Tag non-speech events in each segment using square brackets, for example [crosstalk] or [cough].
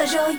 giờ rồi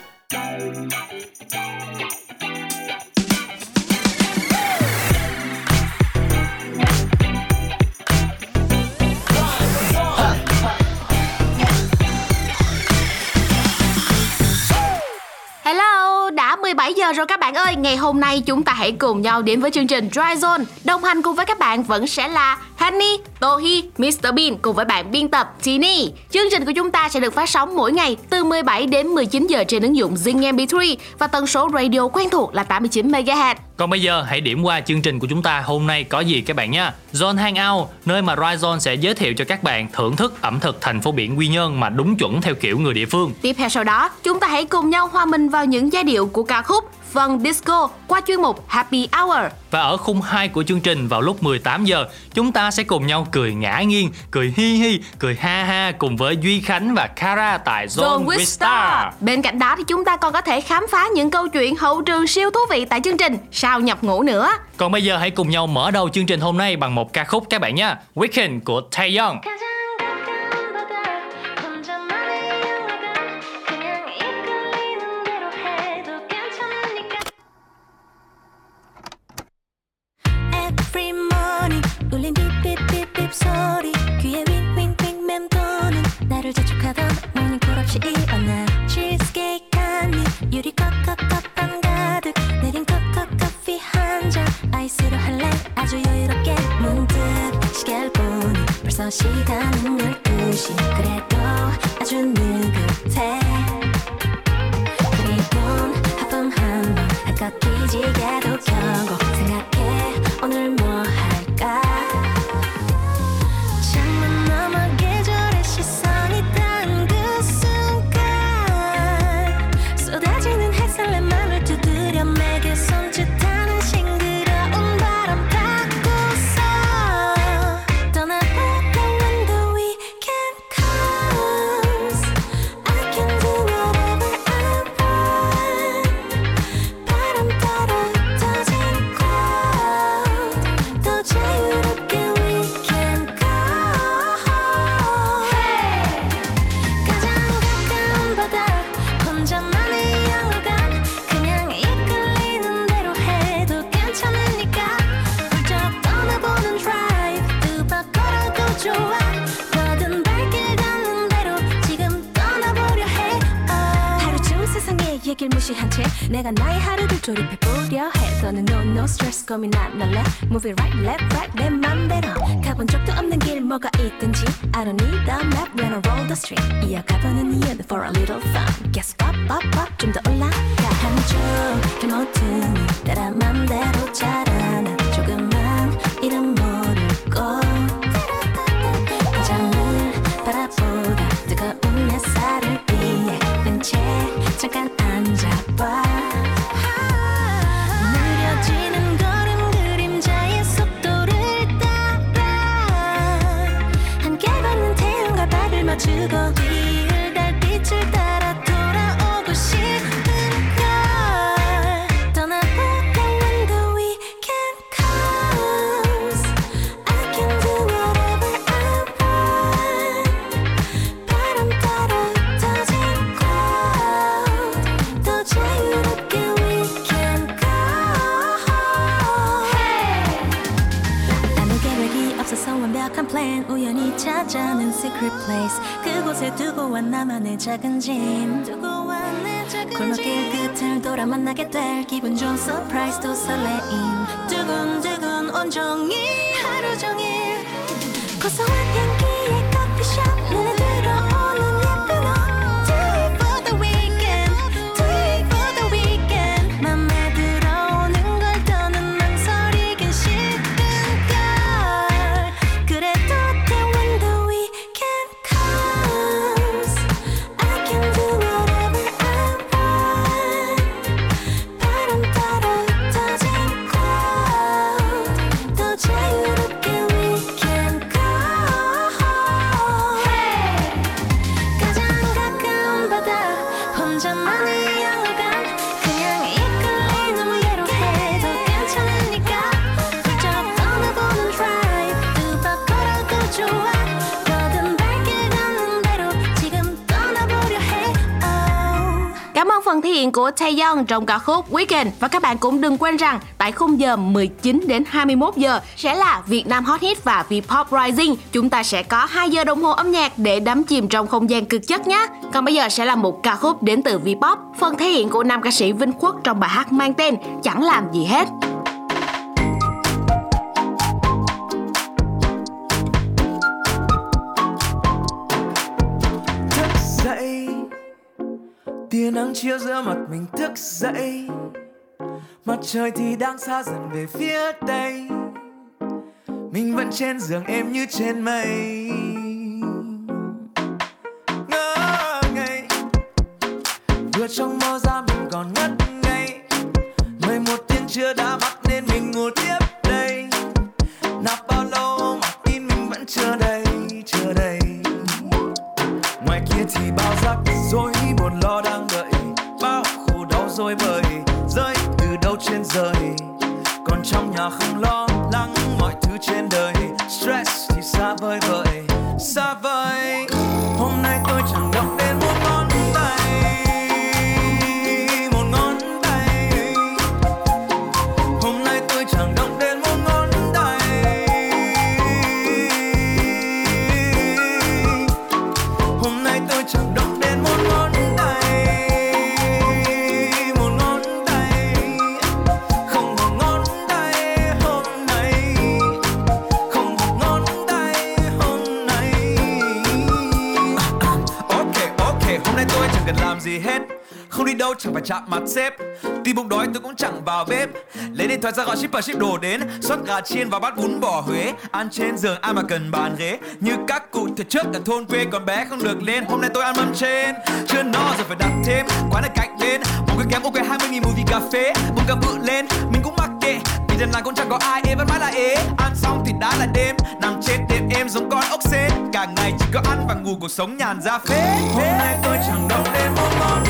Hello, đã 17 giờ rồi các bạn ơi. Ngày hôm nay chúng ta hãy cùng nhau đến với chương trình Dry Zone. Đồng hành cùng với các bạn vẫn sẽ là Honey, Tohi, Mr Bean cùng với bạn biên tập Tini. Chương trình của chúng ta sẽ được phát sóng mỗi ngày từ 17 đến 19 giờ trên ứng dụng Zing MP3 và tần số radio quen thuộc là 89 MHz. Còn bây giờ hãy điểm qua chương trình của chúng ta hôm nay có gì các bạn nhé. Zone Hangout, nơi mà Rise Zone sẽ giới thiệu cho các bạn thưởng thức ẩm thực thành phố biển Quy Nhơn mà đúng chuẩn theo kiểu người địa phương. Tiếp theo sau đó, chúng ta hãy cùng nhau hòa mình vào những giai điệu của ca khúc Fun Disco qua chuyên mục Happy Hour. Và ở khung 2 của chương trình vào lúc 18 giờ, chúng ta sẽ cùng nhau cười ngã nghiêng, cười hi hi, cười ha ha cùng với Duy Khánh và Kara tại Zone, with Star. Bên cạnh đó thì chúng ta còn có thể khám phá những câu chuyện hậu trường siêu thú vị tại chương trình Sao nhập ngũ nữa. Còn bây giờ hãy cùng nhau mở đầu chương trình hôm nay bằng một ca khúc các bạn nhé. Weekend của Taeyong. 가 없이 일어나 치즈케이크 한입 유리 컵컵컵 한 가득 내린 컵컵 커피 한잔 아이스로 할래? 아주 여유롭게 문득 시계를 보니 벌써 시간은 12시. 그래도 아주 느긋해. 그리곤 하품 한번 한껏 기지개도 켜고 no stress 고민 안 할래 Move it right left right 내 맘대로 가본 적도 없는 길 뭐가 있든지 I don't need a map when I roll the street 이어가보는 이유는 for a little fun Secret place 그곳에 두고 와 나만의 작은 짐. 골목길 끝을 돌아 만나게 될 기분 좋은 서프라이즈 도 설레임. 두근두근 온종일 하루 종일 고소한 향 hiện của Taeyong trong ca khúc Weekend và các bạn cũng đừng quên rằng tại khung giờ 19 đến 21 giờ sẽ là Việt Nam Hot Hit và Vpop Rising. Chúng ta sẽ có 2 giờ đồng hồ âm nhạc để đắm chìm trong không gian cực chất nhé. Còn bây giờ sẽ là một ca khúc đến từ Vpop, phần thể hiện của nam ca sĩ Vinh Quốc trong bài hát mang tên Chẳng làm gì hết. Nắng chiếu giữa mặt mình thức dậy. Mặt trời thì đang xa dần về phía tây. Mình vẫn trên giường em như trên mây. Ngỡ ngây. Vừa trong mơ ra mình còn ngất ngây. Mười một tiếng chưa đã bắt thoại ship đồ đến, Xót gà chiên và bát bún bò Huế. Ăn trên giường ai mà cần bàn ghế. Như các cụ thời trước ở thôn quê còn bé không được lên. Hôm nay tôi ăn mâm trên. Chưa no rồi phải đặt thêm. Quán ở cạnh bên Một cái kém ok 20 nghìn mùi vị cà phê. Bụng cà bự lên. Mình cũng mặc kệ. Vì đêm này cũng chẳng có ai ế vẫn mãi là ế. Ăn xong thì đã là đêm. Nằm chết đêm em giống con ốc sên. Cả ngày chỉ có ăn và ngủ cuộc sống nhàn ra phết. Hôm nay tôi chẳng động đến một ngón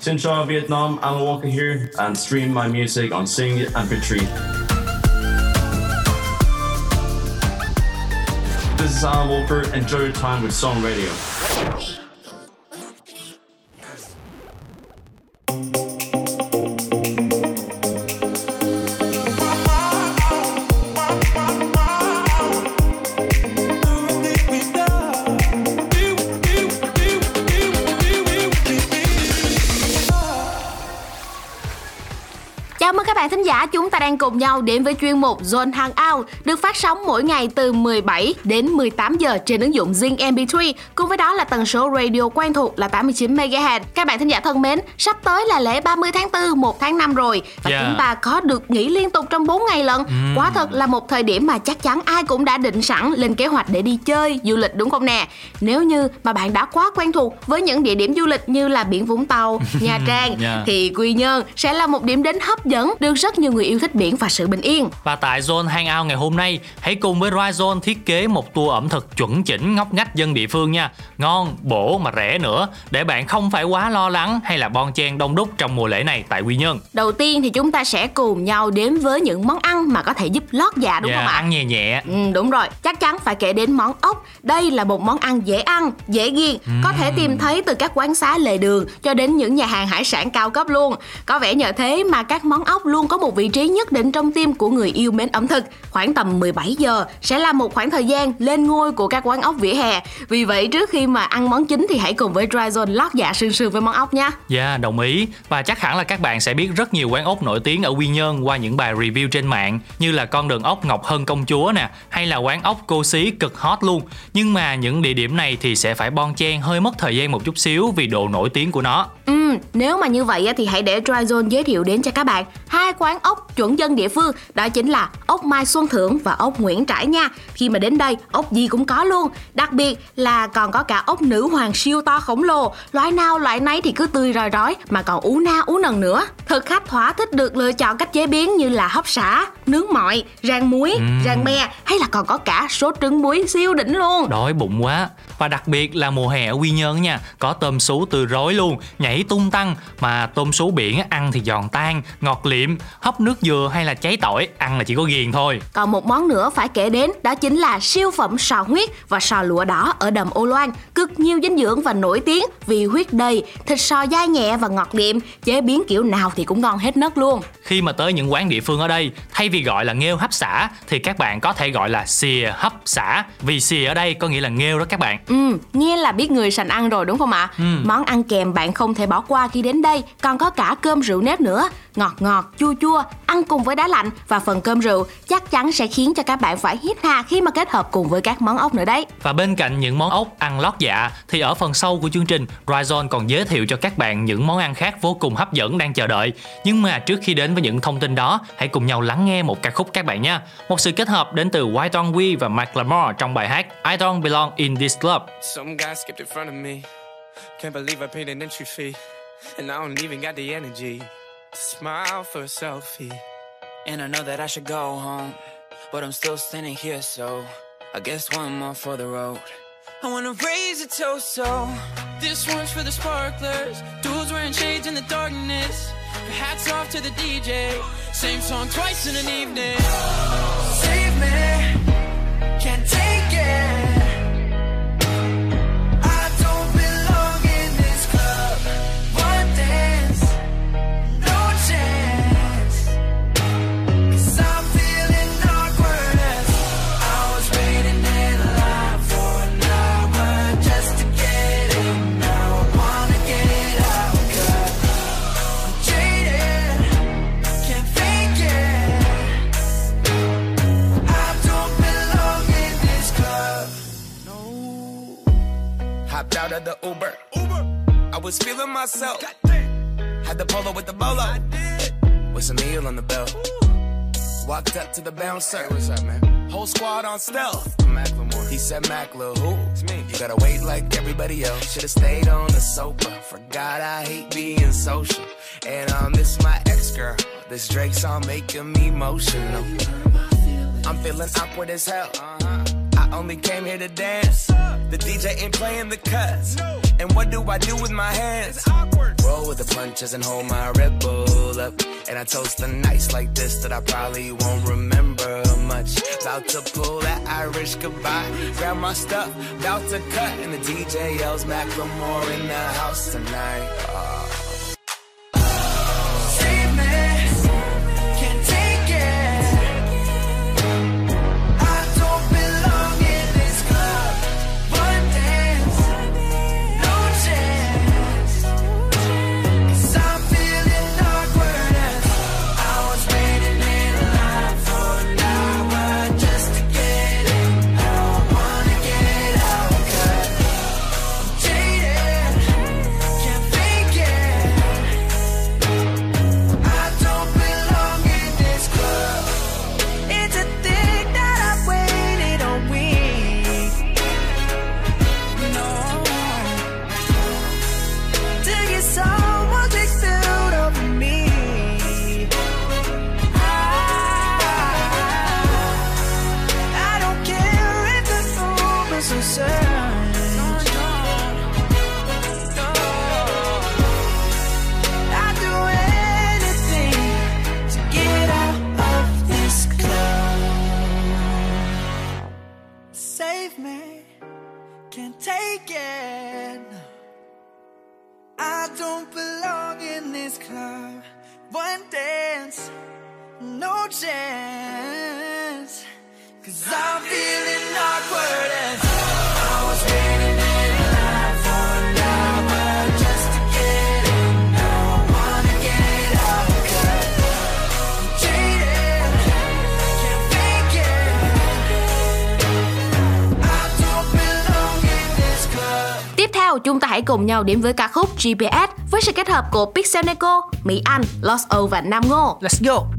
Xin chào Vietnam, Alan Walker here, and stream my music on Sing MP3. This is Alan Walker. Enjoy your time with Song Radio. Đang cùng nhau đến với chuyên mục Zone Hangout được phát sóng mỗi ngày từ 17 đến 18 giờ trên ứng dụng Zing MP3 cùng với đó là tần số radio quen thuộc là 89 MHz. Các bạn thính giả thân mến, sắp tới là lễ 30 tháng 4, 1 tháng 5 rồi và Yeah. chúng ta có được nghỉ liên tục trong 4 ngày lận. Quá thật là một thời điểm mà chắc chắn ai cũng đã định sẵn lên kế hoạch để đi chơi, du lịch đúng không nè? Nếu như mà bạn đã quá quen thuộc với những địa điểm du lịch như là biển Vũng Tàu, Nha [laughs] Trang Yeah. thì Quy Nhơn sẽ là một điểm đến hấp dẫn được rất nhiều người yêu thích biển và sự bình yên. Và tại Zone Hangout ngày hôm nay, hãy cùng với Ryzone thiết kế một tour ẩm thực chuẩn chỉnh ngóc ngách dân địa phương nha. Ngon, bổ mà rẻ nữa, để bạn không phải quá lo lắng hay là bon chen đông đúc trong mùa lễ này tại Quy Nhơn. Đầu tiên thì chúng ta sẽ cùng nhau đến với những món ăn mà có thể giúp lót dạ đúng Dạ, không ạ? ăn nhẹ nhẹ. Ừ, đúng rồi, chắc chắn phải kể đến món ốc. Đây là một món ăn dễ ăn, dễ ghiền, có thể tìm thấy từ các quán xá lề đường cho đến những nhà hàng hải sản cao cấp luôn. Có vẻ nhờ thế mà các món ốc luôn có một vị trí nhất định trong tim của người yêu mến ẩm thực. Khoảng tầm 17 giờ sẽ là một khoảng thời gian lên ngôi của các quán ốc vỉa hè. Vì vậy trước khi mà ăn món chính thì hãy cùng với Dry Zone lót dạ sương sương với món ốc nha. Dạ, đồng ý. Và chắc hẳn là các bạn sẽ biết rất nhiều quán ốc nổi tiếng ở Quy Nhơn qua những bài review trên mạng như là con đường ốc Ngọc Hân Công Chúa nè, hay là quán ốc Cô Xí cực hot luôn. Nhưng mà những địa điểm này thì sẽ phải bon chen hơi mất thời gian một chút xíu vì độ nổi tiếng của nó. Ừ, nếu mà như vậy thì hãy để Dry Zone giới thiệu đến cho các bạn hai quán ốc chuẩn dân địa phương đó chính là ốc Mai Xuân Thưởng và ốc Nguyễn Trãi nha. Khi mà đến đây, ốc gì cũng có luôn. Đặc biệt là còn có cả ốc nữ hoàng siêu to khổng lồ, loại nào loại nấy thì cứ tươi rói rói mà còn ú na ú nần nữa. Thực khách thỏa thích được lựa chọn cách chế biến như là hấp xả, nướng mọi, rang muối, rang be hay là còn có cả sốt trứng muối siêu đỉnh luôn. Đói bụng quá Và đặc biệt là mùa hè ở Quy Nhơn nha Có tôm sú tươi rói luôn Nhảy tung tăng Mà tôm sú biển ăn thì giòn tan Ngọt liệm Hấp nước dừa hay là cháy tỏi Ăn là chỉ có ghiền thôi Còn một món nữa phải kể đến đó chính là siêu phẩm sò huyết và sò lụa đỏ ở đầm Ô Loan. Cực nhiều dinh dưỡng và nổi tiếng vì huyết đầy, thịt sò dai nhẹ và ngọt liệm, chế biến kiểu nào thì cũng ngon hết nấc luôn. Khi mà tới những quán địa phương ở đây Thay vì gọi là nghêu hấp xả Thì các bạn có thể gọi là xìa hấp xả Vì xìa ở đây có nghĩa là nghêu đó các bạn Ừ, nghe là biết người sành ăn rồi đúng không ạ? Món ăn kèm bạn không thể bỏ qua khi đến đây, còn có cả cơm rượu nếp nữa. Ngọt ngọt, chua chua, ăn cùng với đá lạnh và phần cơm rượu chắc chắn sẽ khiến cho các bạn phải hít hà khi mà kết hợp cùng với các món ốc nữa đấy. Và bên cạnh những món ốc ăn lót dạ thì ở phần sau của chương trình, Ryzone còn giới thiệu cho các bạn những món ăn khác vô cùng hấp dẫn đang chờ đợi. Nhưng mà trước khi đến với những thông tin đó, hãy cùng nhau lắng nghe một ca khúc các bạn nha. Một sự kết hợp đến từ White On We và Macklemore trong bài hát I Don't Belong In This Club. Some guy skipped in front of me. Can't believe I paid an entry fee. And I don't even got the energy to smile for a selfie. And I know that I should go home, but I'm still standing here, so I guess one more for the road. I wanna raise a toast, so this one's for the sparklers. Dudes wearing shades in the darkness. Hats off to the DJ. Same song twice in an evening. Save me, can't take it. Of the Uber. Uber. I was feeling myself. Had the polo with the bolo. With some heel on the belt. Walked up to the bouncer. Hey, what's up, man? Whole squad on stealth. Macklemore. He said, Mac, lil' who? It's me. You gotta wait like everybody else. Should've stayed on the sofa. Forgot I hate being social. And I miss my ex girl. This Drake song making me emotional. I'm feeling awkward as hell. I only came here to dance. The DJ ain't playing the cuts. And what do I do with my hands? Roll with the punches and hold my Red Bull up. And I toast the nights like this that I probably won't remember much. About to pull that Irish goodbye. Grab my stuff, about to cut. And the DJ yells Macklemore in the house tonight. Ah. hãy cùng nhau đến với ca khúc GPS với sự kết hợp của Pixel Neko, Mỹ Anh, Lost O và Nam Ngô. Let's go!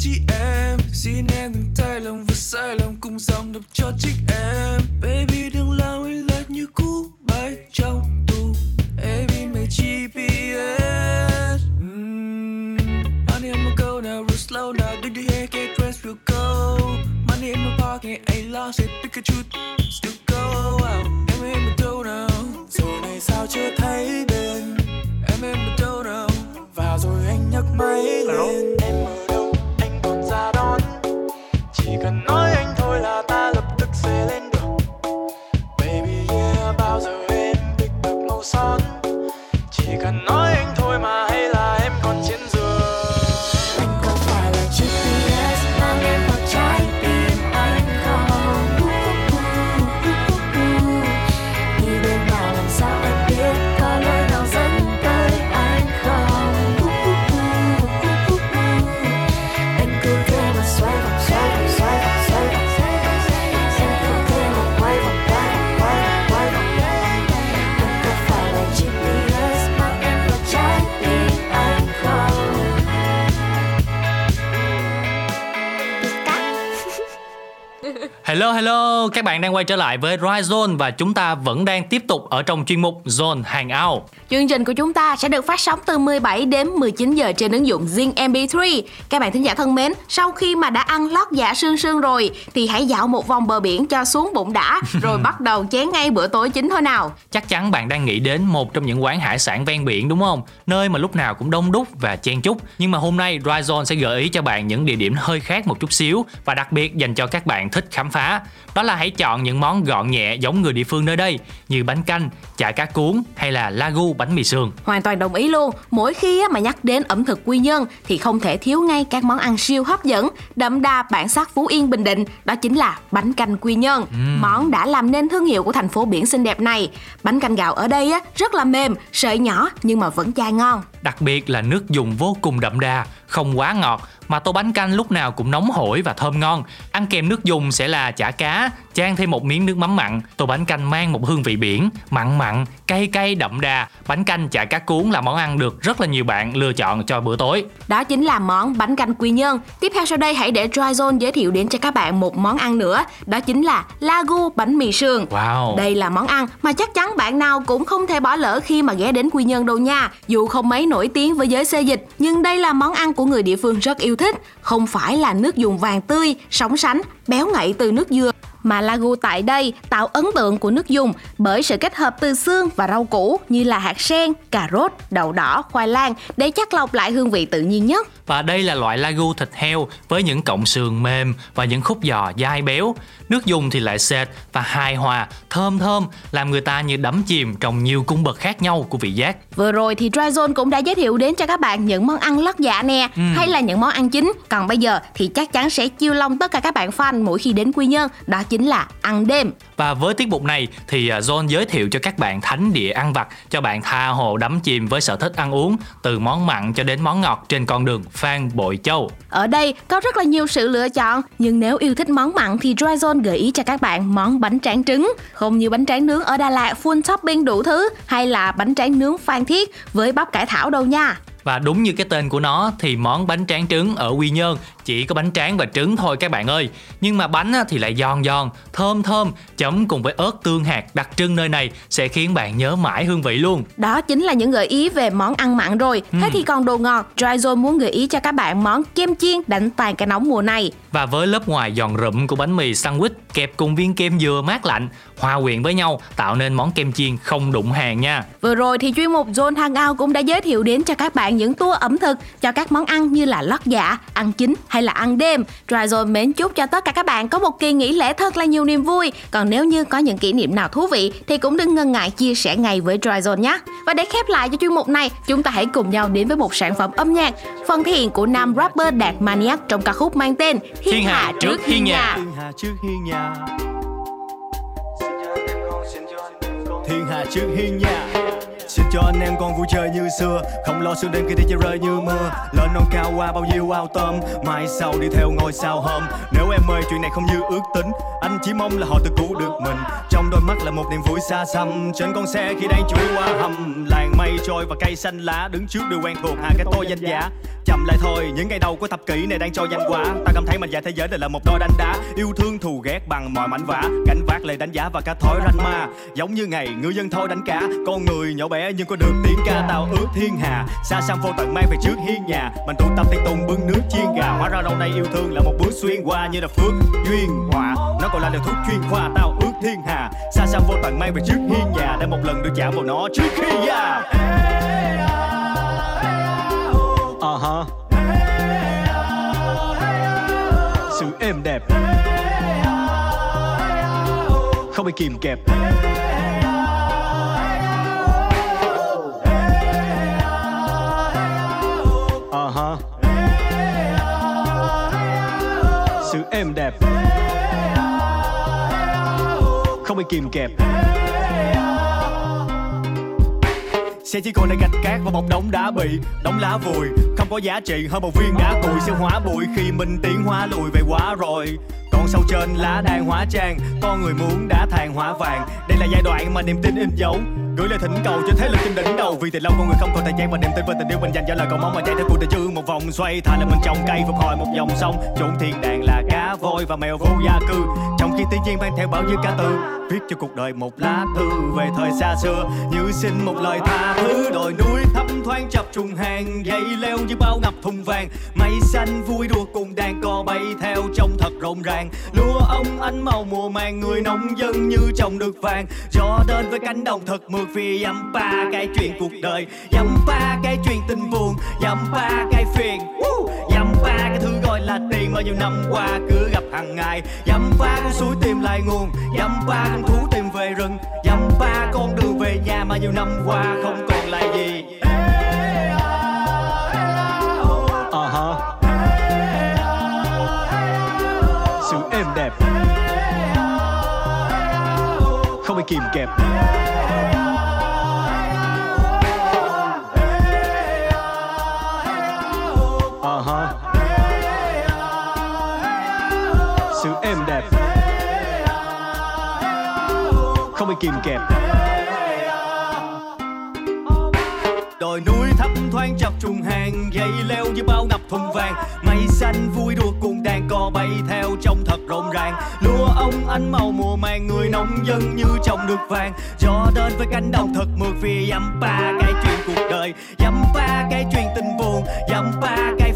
empty air. các bạn đang quay trở lại với Rise Zone và chúng ta vẫn đang tiếp tục ở trong chuyên mục Zone Hangout. Chương trình của chúng ta sẽ được phát sóng từ 17 đến 19 giờ trên ứng dụng Zing MP3. Các bạn thính giả thân mến, sau khi mà đã ăn lót dạ sương sương rồi thì hãy dạo một vòng bờ biển cho xuống bụng đã [laughs] rồi bắt đầu chén ngay bữa tối chính thôi nào. Chắc chắn bạn đang nghĩ đến một trong những quán hải sản ven biển đúng không? Nơi mà lúc nào cũng đông đúc và chen chúc. Nhưng mà hôm nay Rise Zone sẽ gợi ý cho bạn những địa điểm hơi khác một chút xíu và đặc biệt dành cho các bạn thích khám phá. Đó là hãy chọn những món gọn nhẹ giống người địa phương nơi đây như bánh canh, chả cá cuốn hay là lagu bánh mì sườn. Hoàn toàn đồng ý luôn. Mỗi khi mà nhắc đến ẩm thực quy nhơn thì không thể thiếu ngay các món ăn siêu hấp dẫn, đậm đà bản sắc Phú Yên Bình Định. Đó chính là bánh canh quy nhơn. Món đã làm nên thương hiệu của thành phố biển xinh đẹp này. Bánh canh gạo ở đây á, rất là mềm, sợi nhỏ nhưng mà vẫn dai ngon. Đặc biệt là nước dùng vô cùng đậm đà, không quá ngọt mà tô bánh canh lúc nào cũng nóng hổi và thơm ngon. Ăn kèm nước dùng sẽ là chả cá, chan thêm một miếng nước mắm mặn. Tô bánh canh mang một hương vị biển, mặn mặn, cay cay đậm đà. Bánh canh chả cá cuốn là món ăn được rất là nhiều bạn lựa chọn cho bữa tối. Đó chính là món bánh canh quy nhơn. Tiếp theo sau đây hãy để Dry Zone giới thiệu đến cho các bạn một món ăn nữa. Đó chính là Lagu bánh mì sườn. Wow. Đây là món ăn mà chắc chắn bạn nào cũng không thể bỏ lỡ khi mà ghé đến Quy Nhơn đâu nha. Dù không mấy nổi tiếng với giới xê dịch, nhưng đây là món ăn của người địa phương rất yêu thích. Không phải là nước dùng vàng tươi, sóng sánh, béo ngậy từ nước dừa mà Lagu tại đây tạo ấn tượng của nước dùng bởi sự kết hợp từ xương và rau củ như là hạt sen, cà rốt, đậu đỏ, khoai lang để chắc lọc lại hương vị tự nhiên nhất. Và đây là loại lagu thịt heo với những cọng sườn mềm và những khúc giò dai béo. Nước dùng thì lại sệt và hài hòa, thơm thơm, làm người ta như đắm chìm trong nhiều cung bậc khác nhau của vị giác. Vừa rồi thì Dry Zone cũng đã giới thiệu đến cho các bạn những món ăn lót dạ nè, hay là những món ăn chính. Còn bây giờ thì chắc chắn sẽ chiêu lòng tất cả các bạn fan mỗi khi đến Quy Nhơn, đó chính là ăn đêm. Và với tiết mục này thì à, John giới thiệu cho các bạn thánh địa ăn vặt cho bạn tha hồ đắm chìm với sở thích ăn uống từ món mặn cho đến món ngọt trên con đường Phan Bội Châu. Ở đây có rất là nhiều sự lựa chọn, nhưng nếu yêu thích món mặn thì Dry Zone gợi ý cho các bạn món bánh tráng trứng. Không như bánh tráng nướng ở Đà Lạt full topping đủ thứ, hay là bánh tráng nướng Phan Thiết với bắp cải thảo đâu nha. Và đúng như cái tên của nó thì món bánh tráng trứng ở Quy Nhơn chỉ có bánh tráng và trứng thôi các bạn ơi. Nhưng mà bánh thì lại giòn giòn, thơm thơm, chấm cùng với ớt tương hạt đặc trưng nơi này sẽ khiến bạn nhớ mãi hương vị luôn. Đó chính là những gợi ý về món ăn mặn rồi. Thế thì còn đồ ngọt, Dry Zone muốn gợi ý cho các bạn món kem chiên đánh tàn cái nóng mùa này. Và với lớp ngoài giòn rụm của bánh mì sandwich kẹp cùng viên kem dừa mát lạnh, hòa quyện với nhau tạo nên món kem chiên không đụng hàng nha. Vừa rồi thì chuyên mục Zone Hangout cũng đã giới thiệu đến cho các bạn những tour ẩm thực cho các món ăn như là lót dạ, ăn chính hay là ăn đêm. Dry Zone mến chúc cho tất cả các bạn có một kỳ nghỉ lễ thật là nhiều niềm vui. Còn nếu như có những kỷ niệm nào thú vị thì cũng đừng ngần ngại chia sẻ ngay với Dry Zone nhé. Và để khép lại cho chuyên mục này, chúng ta hãy cùng nhau đến với một sản phẩm âm nhạc phần thể hiện của nam rapper Đạt Maniac trong ca khúc mang tên Thiên Hà trước hiên nhà. Thiên hà trước hiên nhà Thiên hà trước hiên nhà Xin cho anh em con vui chơi như xưa. Không lo sương đêm khi đi chơi rơi như mưa. Lên non cao qua bao nhiêu ao tôm. Mai sau đi theo ngôi sao hôm Nếu em ơi, chuyện này không như ước tính. Anh chỉ mong là họ tự cứu được mình. Trong đôi mắt là một niềm vui xa xăm. Trên con xe khi đang chui qua hầm. Làng mây trôi và cây xanh lá Đứng trước đường quen thuộc hai cái tôi danh giá. Chậm lại thôi, những ngày đầu của thập kỷ này đang cho nhanh quá ta cảm thấy mình và thế giới này là một đôi đánh đá. Yêu thương thù ghét bằng mọi mảnh vả cảnh vác lời đánh giá và cả thói ranh ma. Giống như ngày ngư dân thôi đánh cá. Con người nhỏ bé nhưng có được tiếng ca tao ước thiên hà. Xa xăm vô tận mang về trước hiên nhà, mình tụ tập tiên tùng bưng nước chiên gà. Hóa ra lâu nay yêu thương là một bước xuyên qua như là phước duyên họa nó còn là liều thuốc chuyên khoa tao ước thiên hà. Xa xăm vô tận mang về trước hiên nhà, để một lần được chạm vào nó trước khi già uh-huh. Ờ Sự êm đẹp. Không bị kìm kẹp. Ha Sự êm đẹp. Không bị kìm kẹp. Xe chỉ còn lại gạch cát và một đống đá bị Đống lá vùi. Không có giá trị hơn một viên đá cùi sẽ hóa bụi Khi mình tiến hóa lùi về quá rồi. Còn sau trên lá đang hóa trang, Con người muốn đã than hóa vàng. Đây là giai đoạn mà niềm tin in dấu. Gửi lời thỉnh cầu cho thế lực trên đỉnh đầu. Vì từ lâu con người không còn thời gian và niềm tin và tình yêu mình dành cho lời cầu mong mà chạy theo cuộc đời chứ. Một vòng xoay Thà là mình trồng cây phục hồi một dòng sông. Chốn thiên đàng là cá voi và mèo vô gia cư. Trong khi thiên nhiên mang theo bao nhiêu ca từ, Viết cho cuộc đời một lá thư về thời xa xưa. Như xin một lời tha thứ, Đồi núi thấp thoáng chập trùng hàng, Dây leo như bao ngập thùng vàng. Mây xanh vui đùa cùng đàn cò bay theo trông thật rộn ràng. Lúa ông ánh màu mùa màng, Người nông dân như trồng được vàng. Gió đến với cánh đồng thật mượt Vì dăm ba cái chuyện cuộc đời. Dăm ba cái chuyện tình buồn Dăm ba cái phiền. Dăm ba cái thứ gọi là tiền. Mà nhiêu nhiều năm qua cứ gặp hàng ngày. Dăm ba con suối tìm lại nguồn. Dăm ba con thú tìm về rừng. Dăm ba con đường về nhà. Mà nhiều năm qua không còn lại gì. Sự êm đẹp. Không bị kìm kẹp. Bị kìm kẹp. Đồi núi thấp thoáng chập trùng hàng, dây leo như bao ngập thuần vàng. Mây xanh vui đùa cùng đàn cò bay theo trong thật rộn ràng. Lúa ông ánh màu mùa màng, người nông dân như trồng được vàng. Gió đến với cánh đồng thật mượt vì dăm ba cái chuyện cuộc đời. Dăm ba cái chuyện tình buồn. Dăm ba cái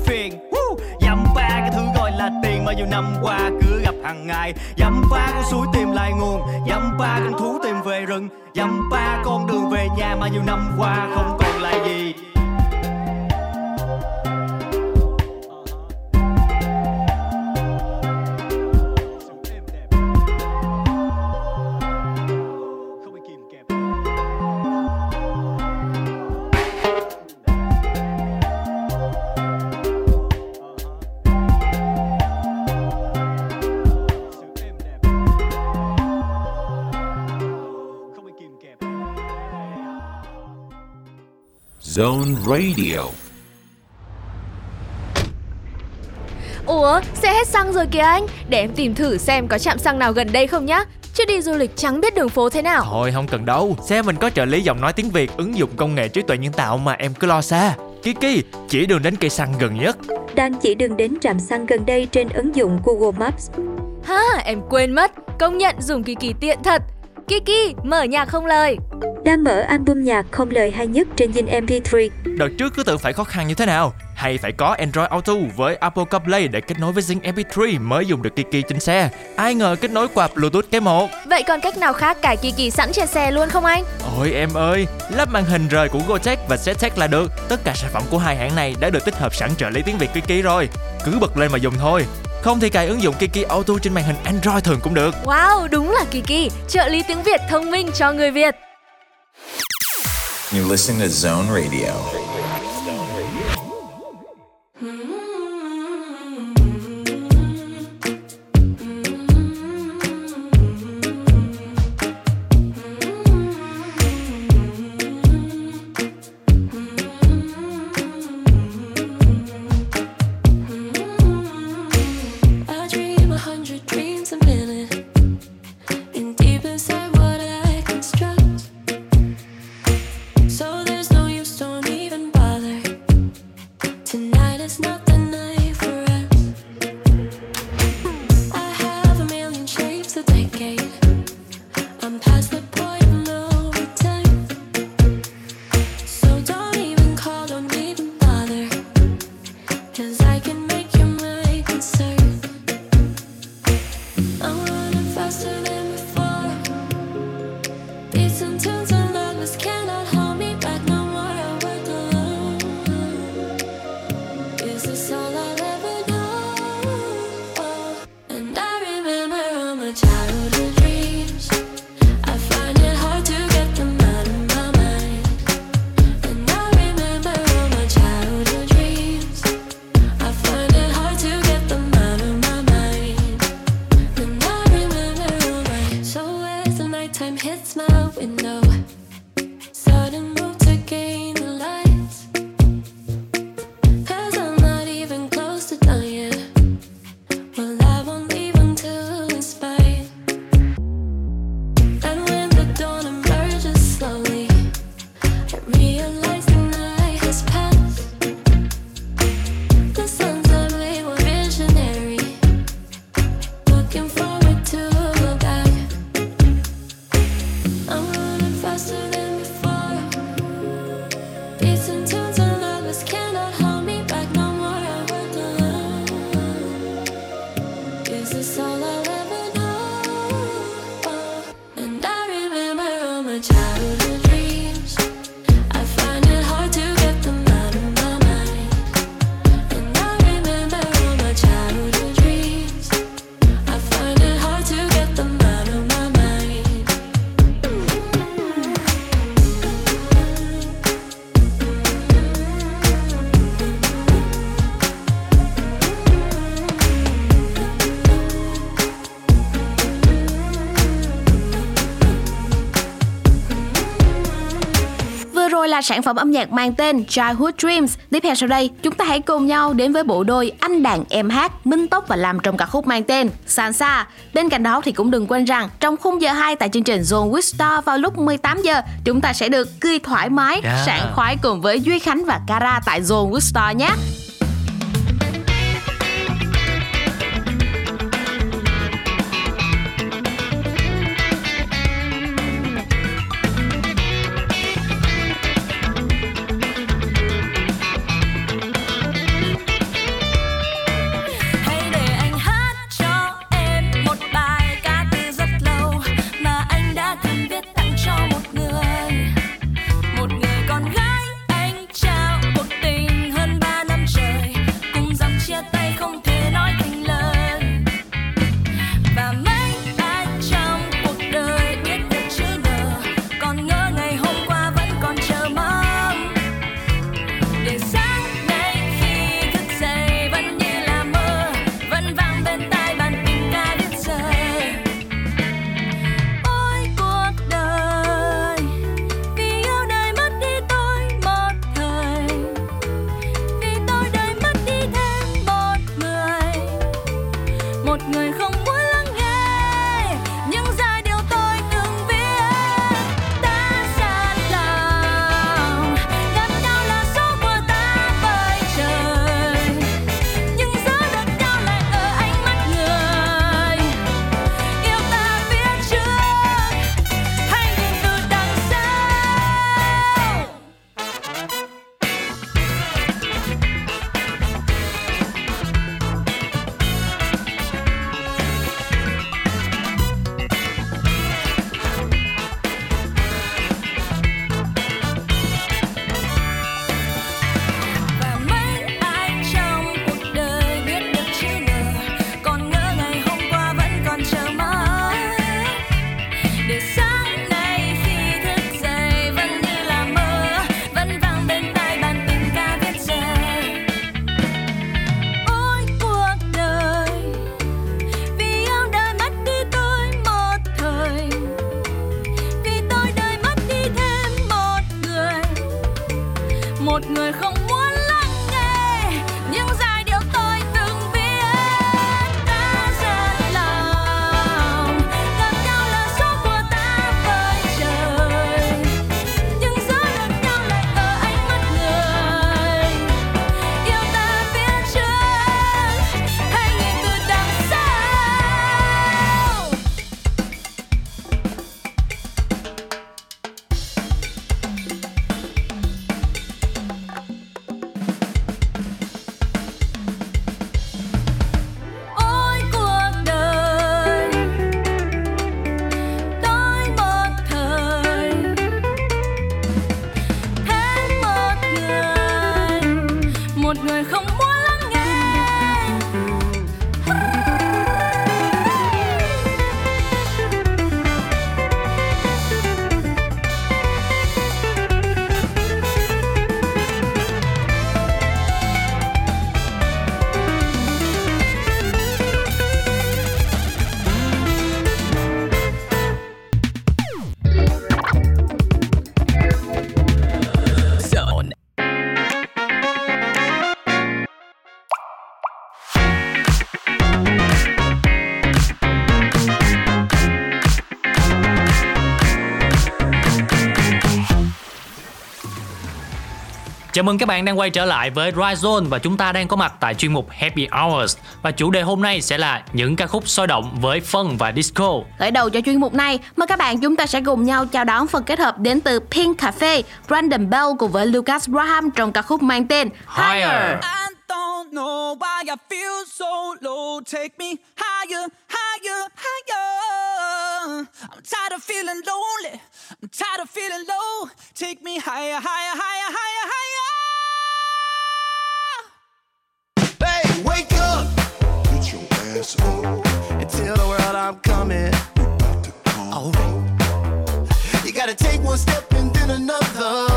nhiêu năm qua cứ gặp hàng ngày. Dăm ba con suối tìm lại nguồn dăm ba con thú tìm về rừng. Dăm ba con đường về nhà mà nhiều năm qua không còn lại gì. Zone Radio. Ủa, xe hết xăng rồi kìa anh Để em tìm thử xem có trạm xăng nào gần đây không nhá Chứ đi du lịch chẳng biết đường phố thế nào Thôi không cần đâu, xe mình có trợ lý giọng nói tiếng Việt ứng dụng công nghệ trí tuệ nhân tạo mà em cứ lo xa. Kiki, chỉ đường đến cây xăng gần nhất. Đang chỉ đường đến trạm xăng gần đây trên ứng dụng Google Maps. Ha, em quên mất Công nhận dùng Kiki tiện thật Kiki, mở nhạc không lời Đang mở album nhạc không lời hay nhất trên Zing MP3. Đợt trước cứ tưởng phải khó khăn như thế nào Hay phải có Android Auto với Apple CarPlay để kết nối với Zing MP3 mới dùng được Kiki trên xe. Ai ngờ kết nối qua Bluetooth cái một. Vậy còn cách nào khác cài Kiki sẵn trên xe luôn không anh? Ôi em ơi, lắp màn hình rời của Gotech và Ztech là được. Tất cả sản phẩm của hai hãng này đã được tích hợp sẵn trợ lý tiếng Việt Kiki rồi. Cứ bật lên mà dùng thôi. Không thì cài ứng dụng Kiki Auto trên màn hình Android thường cũng được. Wow, đúng là Kiki Trợ lý tiếng Việt thông minh cho người Việt You're listening to Zone Radio. Sản phẩm âm nhạc mang tên Childhood Dreams. Tiếp theo sau đây, chúng ta hãy cùng nhau đến với bộ đôi anh đàn em hát Minh Tốc và làm trong ca khúc mang tên Sansa. Bên cạnh đó thì cũng đừng quên rằng trong khung giờ 2 tại chương trình Zone with Star vào lúc 18 giờ, chúng ta sẽ được cười thoải mái, Yeah. sảng khoái cùng với Duy Khánh và Cara tại Zone with Star nhé. Chào mừng các bạn đang quay trở lại với Rise Zone và chúng ta đang có mặt tại chuyên mục Happy Hours và chủ đề hôm nay sẽ là những ca khúc sôi động với phân và disco. Khởi đầu cho chuyên mục này, mời các bạn chúng ta sẽ cùng nhau chào đón phần kết hợp đến từ Pink Cafe, Brandon Bell cùng với Lucas Graham trong ca khúc mang tên Higher. I don't know why I feel so low. Take me higher, higher, higher. I'm tired of feeling lonely. I'm tired of feeling low. Take me higher, higher, higher, higher, higher. Hey, wake up! Get your ass up and tell the world I'm coming. Alright. Oh. You gotta take one step and then another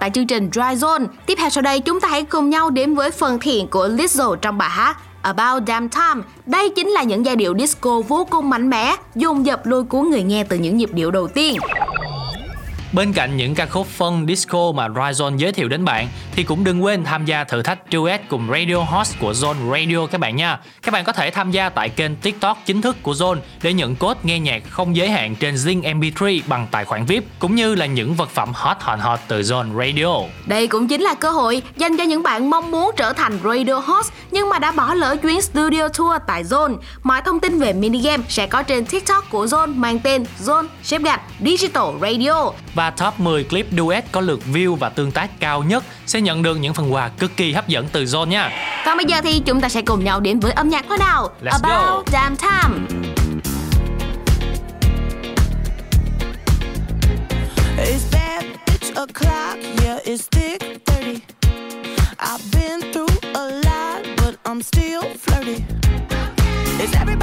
tại chương trình Dry Zone. Tiếp theo sau đây chúng ta hãy cùng nhau đến với phần thiện của Lizzo trong bài hát About Damn Time. Đây chính là những giai điệu disco vô cùng mạnh mẽ, dồn dập lôi cuốn người nghe từ những nhịp điệu đầu tiên. Bên cạnh những ca khúc phân disco mà Ryzone giới thiệu đến bạn, thì cũng đừng quên tham gia thử thách duet cùng Radio Host của Zone Radio các bạn nha. Các bạn có thể tham gia tại kênh TikTok chính thức của Zone để nhận code nghe nhạc không giới hạn trên Zing MP3 bằng tài khoản VIP cũng như là những vật phẩm hot hot hot từ Zone Radio. Đây cũng chính là cơ hội dành cho những bạn mong muốn trở thành radio host nhưng mà đã bỏ lỡ chuyến studio tour tại Zone. Mọi thông tin về mini game sẽ có trên TikTok của Zone mang tên Zone xếp gạch Digital Radio. Và top 10 clip duet có lượt view và tương tác cao nhất sẽ nhận được những phần quà cực kỳ hấp dẫn từ John nha. Còn bây giờ thì chúng ta sẽ cùng nhau đến với âm nhạc thôi nào. Let's About go. Damn Time. It's bad, it's o'clock, yeah, it's thick, dirty. I've been through a lot, but I'm still flirty. Is everybody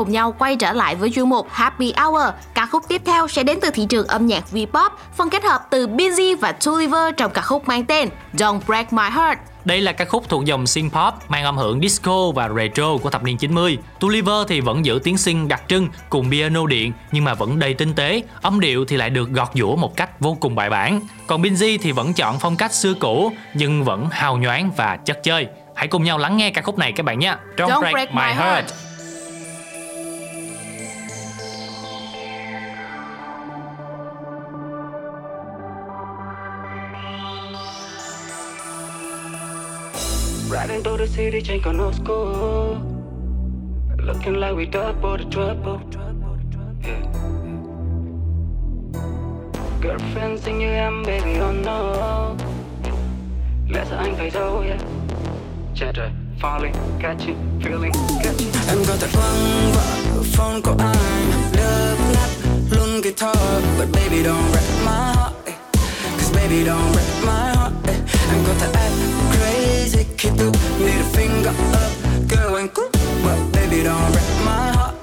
cùng nhau quay trở lại với chuyên mục Happy Hour. Ca khúc tiếp theo sẽ đến từ thị trường âm nhạc V-pop, phần kết hợp từ Busy và Tuliver trong ca khúc mang tên Don't Break My Heart. Đây là ca khúc thuộc dòng synth pop mang âm hưởng disco và retro của thập niên 90. Tuliver thì vẫn giữ tiếng synth đặc trưng cùng piano điện nhưng mà vẫn đầy tinh tế, âm điệu thì lại được gọt giũa một cách vô cùng bài bản. Còn Binzy thì vẫn chọn phong cách xưa cũ nhưng vẫn hào nhoáng và chất chơi. Hãy cùng nhau lắng nghe ca khúc này các bạn nhé. Don't, Don't break, break my heart. heart. Riding through the city, on no school. Looking like we double the trouble. Yeah. Girlfriend xin như em, baby, oh no. Sao anh phải đâu, yeah. Chết rồi, falling, catching, feeling, catching. Em có thể vắng vợ phone của anh Đớp nát luôn guitar But baby don't break my heart eh. Cause baby don't break my heart eh. Em có thể act crazy khi tôi need a finger up Girl anh cút But baby, don't wreck my heart.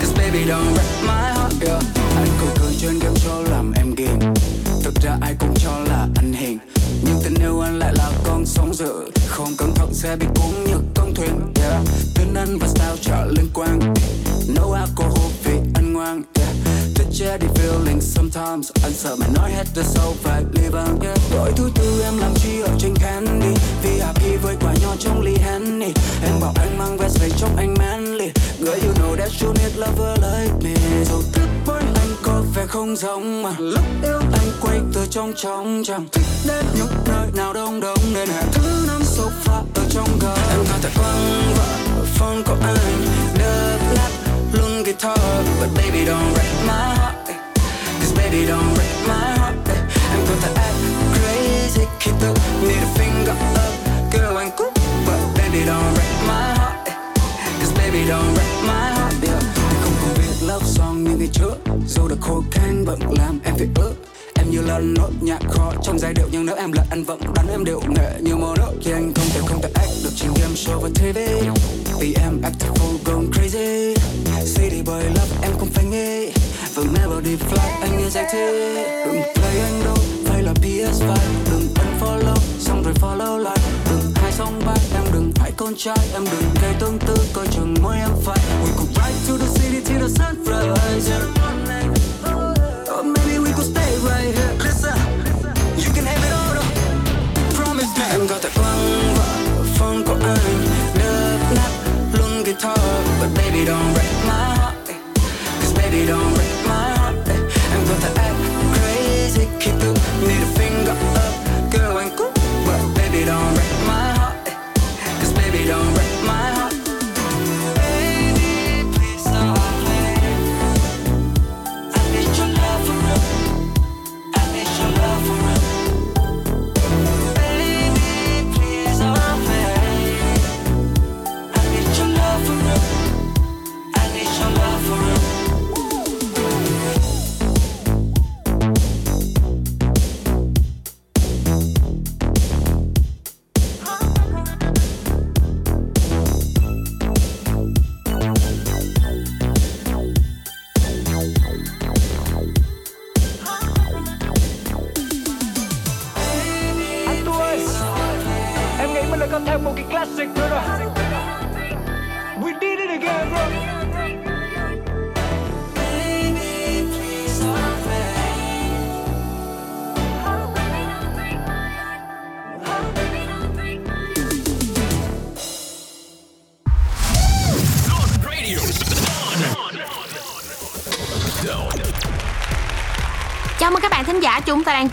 Cause baby, don't wreck my heart, yeah. Anh cười cười trên game cho làm em game Thực ra ai cũng cho là anh hiền Nhưng tình yêu anh lại là con sóng dữ Không cẩn thận sẽ bị cuốn như con thuyền, yeah. Tên anh và sao trở liên quan Thích che feeling sometimes Anh sợ mày nói hết the sâu phải leave on yeah. Đổi thứ tư, em làm chi ở trên candy. Vì happy với quả nho trong ly Henny. Em bảo anh mang vest về trong anh manly. Girl you know that you need lover like me. Dù thức với anh có vẻ không giống mà Lúc yêu anh quay từ trong trong chẳng Thích đến những nơi nào đông đông Nên hẹn thứ năm sofa ở trong gầm. Em có thể quăng vợ phone của anh Đớp lát luôn guitar, But baby, don't break my heart. Eh. Cause baby, don't break my heart eh. Em có act crazy khi tôi need a finger up, Girl, and cool. But baby, don't break my heart. Eh. Cause baby, don't break my heart, yeah. Không có viết love song như ngày trước Dù đã khô khan vẫn làm em phải ước Em như là nốt nhạc khó. Trong giai điệu Nhưng nếu em là anh vẫn đánh em điệu nghệ như màu nước Khi anh không thể không thể act được trên game show và TV Vì em act full gone crazy. City boy love em không phải nghe, và melody fly anh như giải thế. Đừng play anh đâu, phải là PS5 Đừng unfollow, xong rồi follow lại. Đừng hai song ba em đừng phải con trai. Em đừng gây tương tư coi chừng môi em phải. We could ride to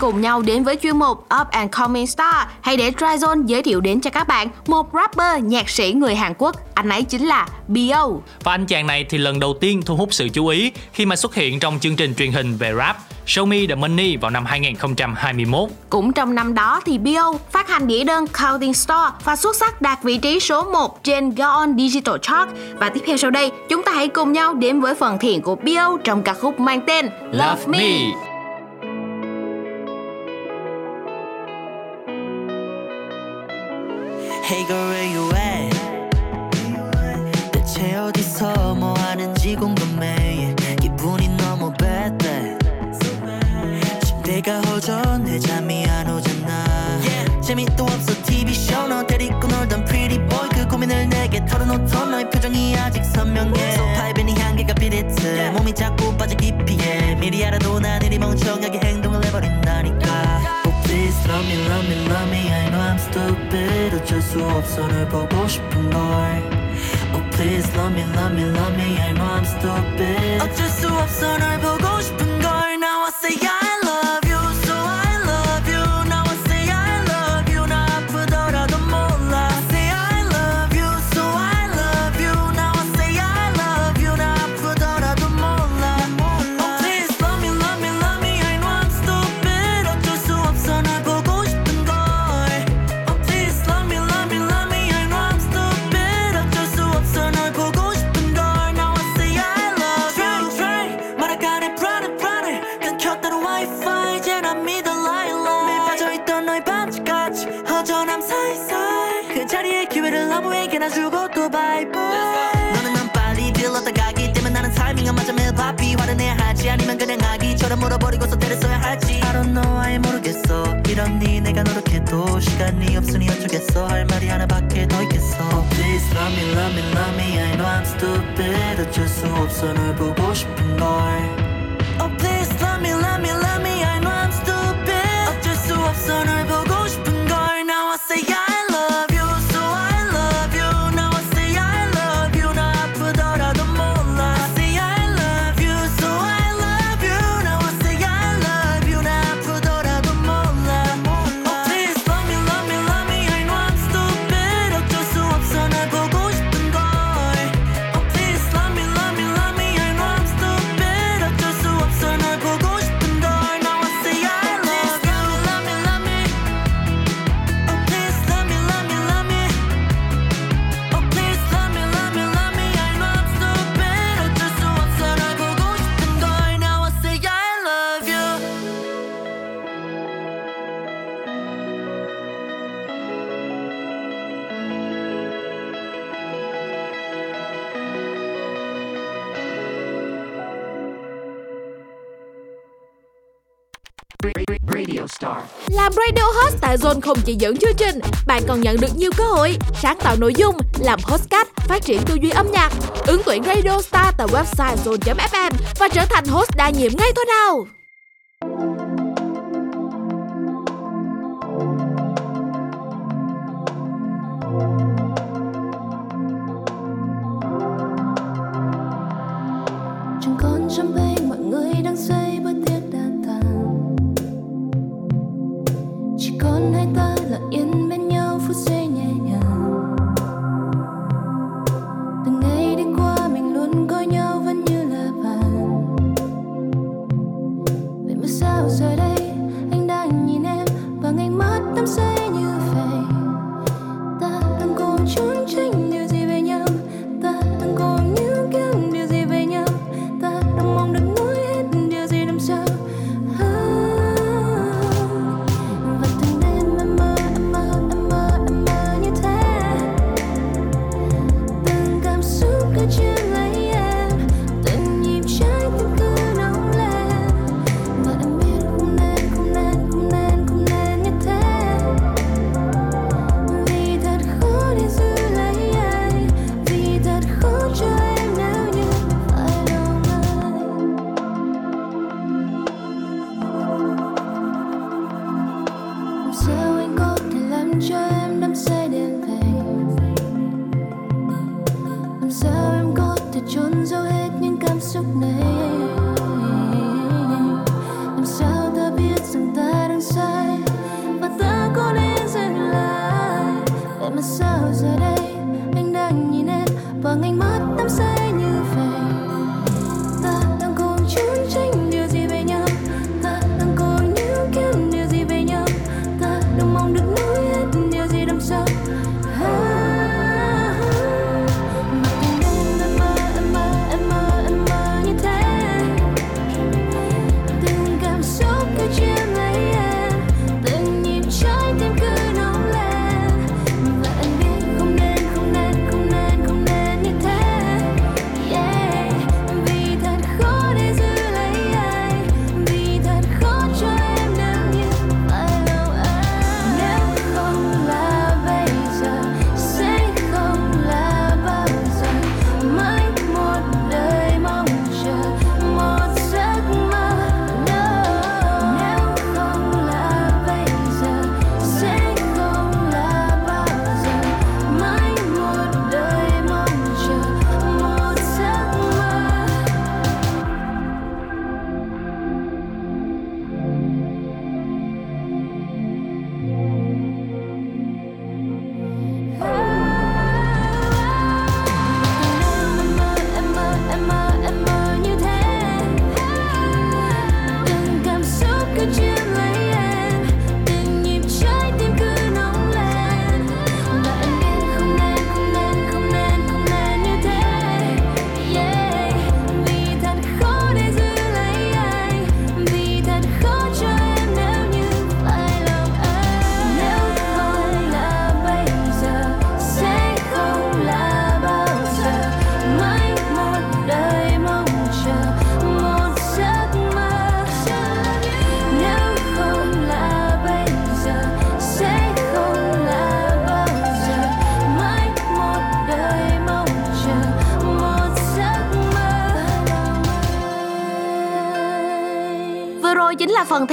cùng nhau đến với chuyên mục Up and Coming Star. Hãy để Tryzone giới thiệu đến cho các bạn một rapper, nhạc sĩ người Hàn Quốc. Anh ấy chính là B.O. Và anh chàng này thì lần đầu tiên thu hút sự chú ý khi mà xuất hiện trong chương trình truyền hình về rap Show Me The Money vào năm 2021. Cũng trong năm đó thì B.O. phát hành đĩa đơn Counting Star và xuất sắc đạt vị trí số 1 trên Gaon Digital Chart. Và tiếp theo sau đây, chúng ta hãy cùng nhau đến với phần thiện của B.O. trong ca khúc mang tên Love, Me. Hey girl where you at 대체 어디서 뭐 하는지 궁금해. 기분이 너무 bad. 침대가 허전해 잠이 안 오잖아. 재미도 없어 TV 쇼너 데리고 놀던 pretty boy. 그 고민을 내게 털어놓던 너의 표정이 아직 선명해. 소파에 빈이 향기가 비릿해 몸이 자꾸 빠져 깊이 해. 미리 알아도 난 이리 멍청 수 없어 널 보고 싶은 걸 Oh please love me love me love me I'm, I'm stupid 어쩔 수 없어 널 보고 싶은 걸 goodbye bye 너는 난 빨리 들렀다 가기 때문에 나는 타이밍 안 맞아 매일 바삐 화를 내야 하지. 아니면 그냥 아기처럼 물어버리고서 때를 써야 할지. I don't know 아예 모르겠어. 이런니 네 내가 노력해도 시간이 없으니 어쩌겠어. 할 말이 하나밖에 더 있겠어. Oh, Please love me love me love me. I know I'm stupid. 어쩔 수 없어 널 보고 싶은 걸. Oh please love me love me. Azon không chỉ dẫn chương trình, bạn còn nhận được nhiều cơ hội sáng tạo nội dung, làm hostcast, phát triển tư duy âm nhạc, ứng tuyển Radio Star tại website zone.fm và trở thành host đa nhiệm ngay thôi nào. Senhor.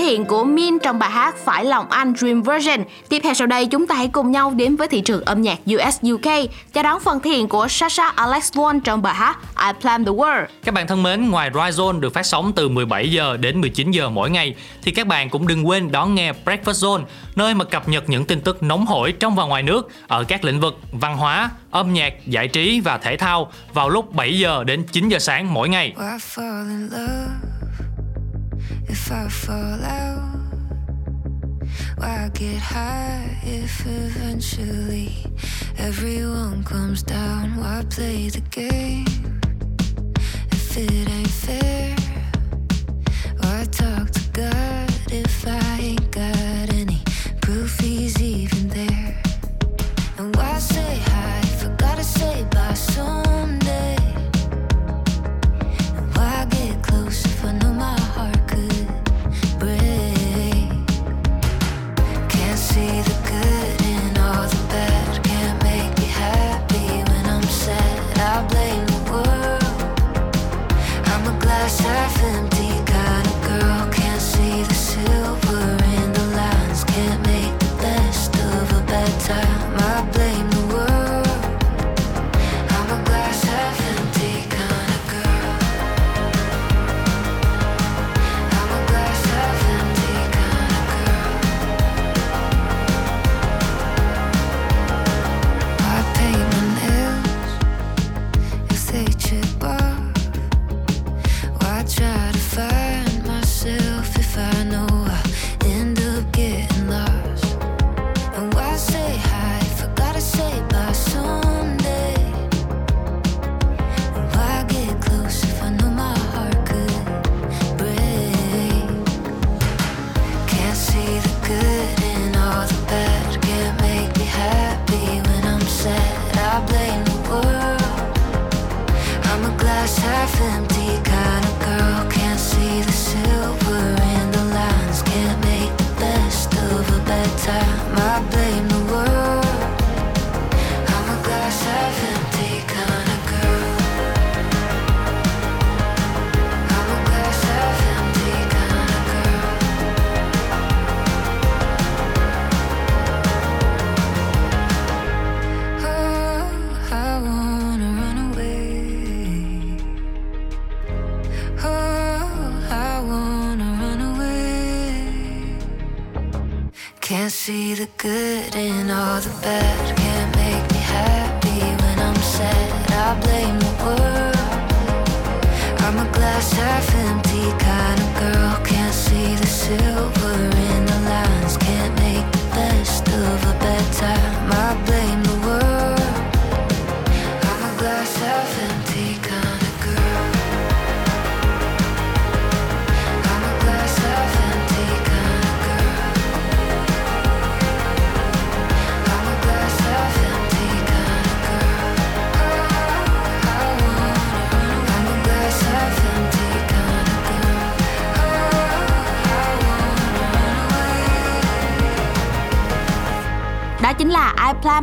Hiện của Min trong bài hát Phải lòng anh Dream Version. Tiếp theo sau đây chúng ta hãy cùng nhau đến với thị trường âm nhạc US UK chào đón phần thể hiện của Sasha Alex Won trong bài hát I Plan the World. Các bạn thân mến, ngoài Rise Zone được phát sóng từ 17 giờ đến 19 giờ mỗi ngày thì các bạn cũng đừng quên đón nghe Breakfast Zone, nơi mà cập nhật những tin tức nóng hổi trong và ngoài nước ở các lĩnh vực văn hóa, âm nhạc, giải trí và thể thao vào lúc 7 giờ đến 9 giờ sáng mỗi ngày. Why fall in love if I fall out? Why get high if eventually everyone comes down? Why play the game if it ain't fair? Why talk to God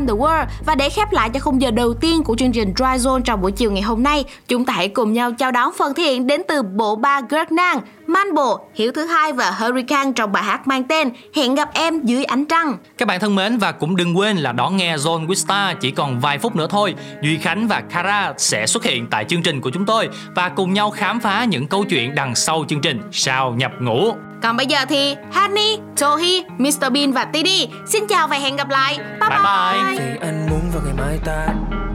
the World và để khép lại cho khung giờ đầu tiên của chương trình Dry Zone trong buổi chiều ngày hôm nay, chúng ta hãy cùng nhau chào đón phần thể hiện đến từ bộ ba Girl Nang, Manbo, Hiểu thứ hai và Hurricane trong bài hát mang tên Hẹn gặp em dưới ánh trăng. Các bạn thân mến và cũng đừng quên là đón nghe Zone with Star chỉ còn vài phút nữa thôi. Duy Khánh và Kara sẽ xuất hiện tại chương trình của chúng tôi và cùng nhau khám phá những câu chuyện đằng sau chương trình Sao nhập ngũ. Còn bây giờ thì Honey, Tohi, Mr Bean và Tidi xin chào và hẹn gặp lại. Bye bye. bye. Vì anh muốn vào ngày mai ta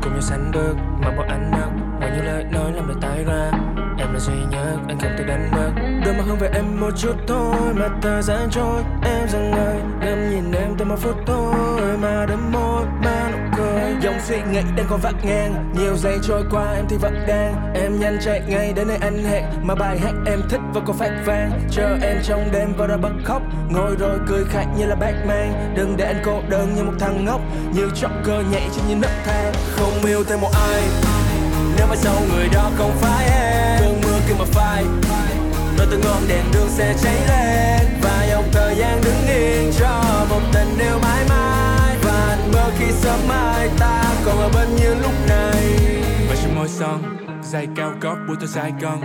Cùng nhau sánh bước Mà bọn anh mất Ngoài những lời nói làm lời tái ra Em là duy nhất Anh không thể đánh mất Đôi mà hướng về em một chút thôi Mà thời gian trôi Em dần ngơi Ngắm nhìn em từ một phút thôi Mà đôi môi Mà Dòng suy nghĩ đang còn vắt ngang. Nhiều giây trôi qua, em thì vẫn đang. Em nhanh chạy ngay đến nơi anh hẹn. Mà bài hát em thích vẫn còn phát vang. Chờ em trong đêm và ra bật khóc. Ngồi rồi cười khạch như là Batman. Đừng để anh cô đơn như một thằng ngốc. Như chọc cơ nhảy trên những nấc thang. Không yêu thêm một ai. Nếu mà sau người đó không phải em. Cơn mưa kia mà phai. Đôi từng ngọn đèn đường sẽ cháy lên. Và dòng thời gian đứng yên cho một tình yêu mãi mãi khi sớm mai ta còn ở bên như lúc này. Và trên môi son, Giày cao gót buổi tối dài gần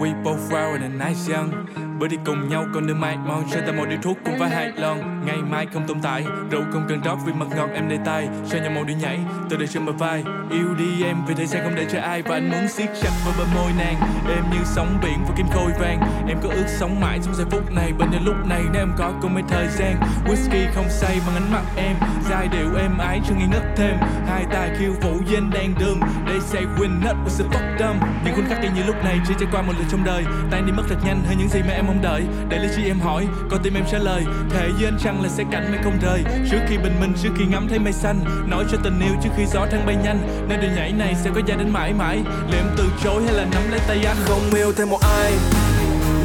We both wild and a nice young bữa đi cùng nhau còn đừng mai mòn sẽ ta một điếu thuốc cùng với hai lon. Ngày mai không tồn tại, rượu không cần rót vì mật ngọt em đầy tay sao nhau một đi nhảy từ đây trên bờ vai. Yêu đi em, vì thời gian không để cho ai. Và anh muốn siết chặt vào bờ môi nàng. Em như sóng biển, và kim khôi vàng. Em có ước sống mãi trong giây phút này. Bên nhau lúc này, nếu em có cùng mấy thời gian. Whisky không say bằng ánh mắt em. Giai điệu em ái cho nghi ngất thêm. Hai tay khiêu vũ dên đang đường they say win not with the fuck dumb những khoảnh khắc y như lúc này chỉ trải qua một lần trong đời. Tan đi mất thật nhanh hơn những gì mà em mong đợi. Để lý trí em hỏi con tim em trả lời. Thề với anh rằng là sẽ cạnh mây không rời. Trước khi bình minh, trước khi ngắm thấy mây xanh, nói cho tình yêu trước khi gió thăng bay nhanh. Nên đường nhảy này sẽ có gia đến mãi mãi. Liệu em từ chối hay là nắm lấy tay anh? Không yêu thêm một ai.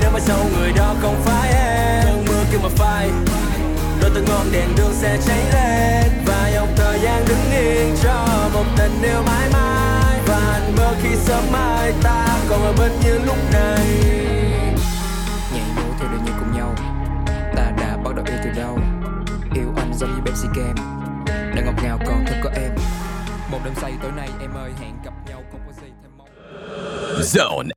Nếu mai sau người đó không phải em, cơn mưa kêu mà phai. Đôi từng ngọn đèn đường sẽ cháy lên. Và dòng thời gian đứng yên cho một tình yêu mãi mãi. Và anh mơ khi sớm mai ta còn ở bên như lúc này. Pepsi kem Đang ngọt ngào còn thật có em. Một đêm say tối nay em ơi, hẹn gặp nhau không có gì thêm mong. Zone.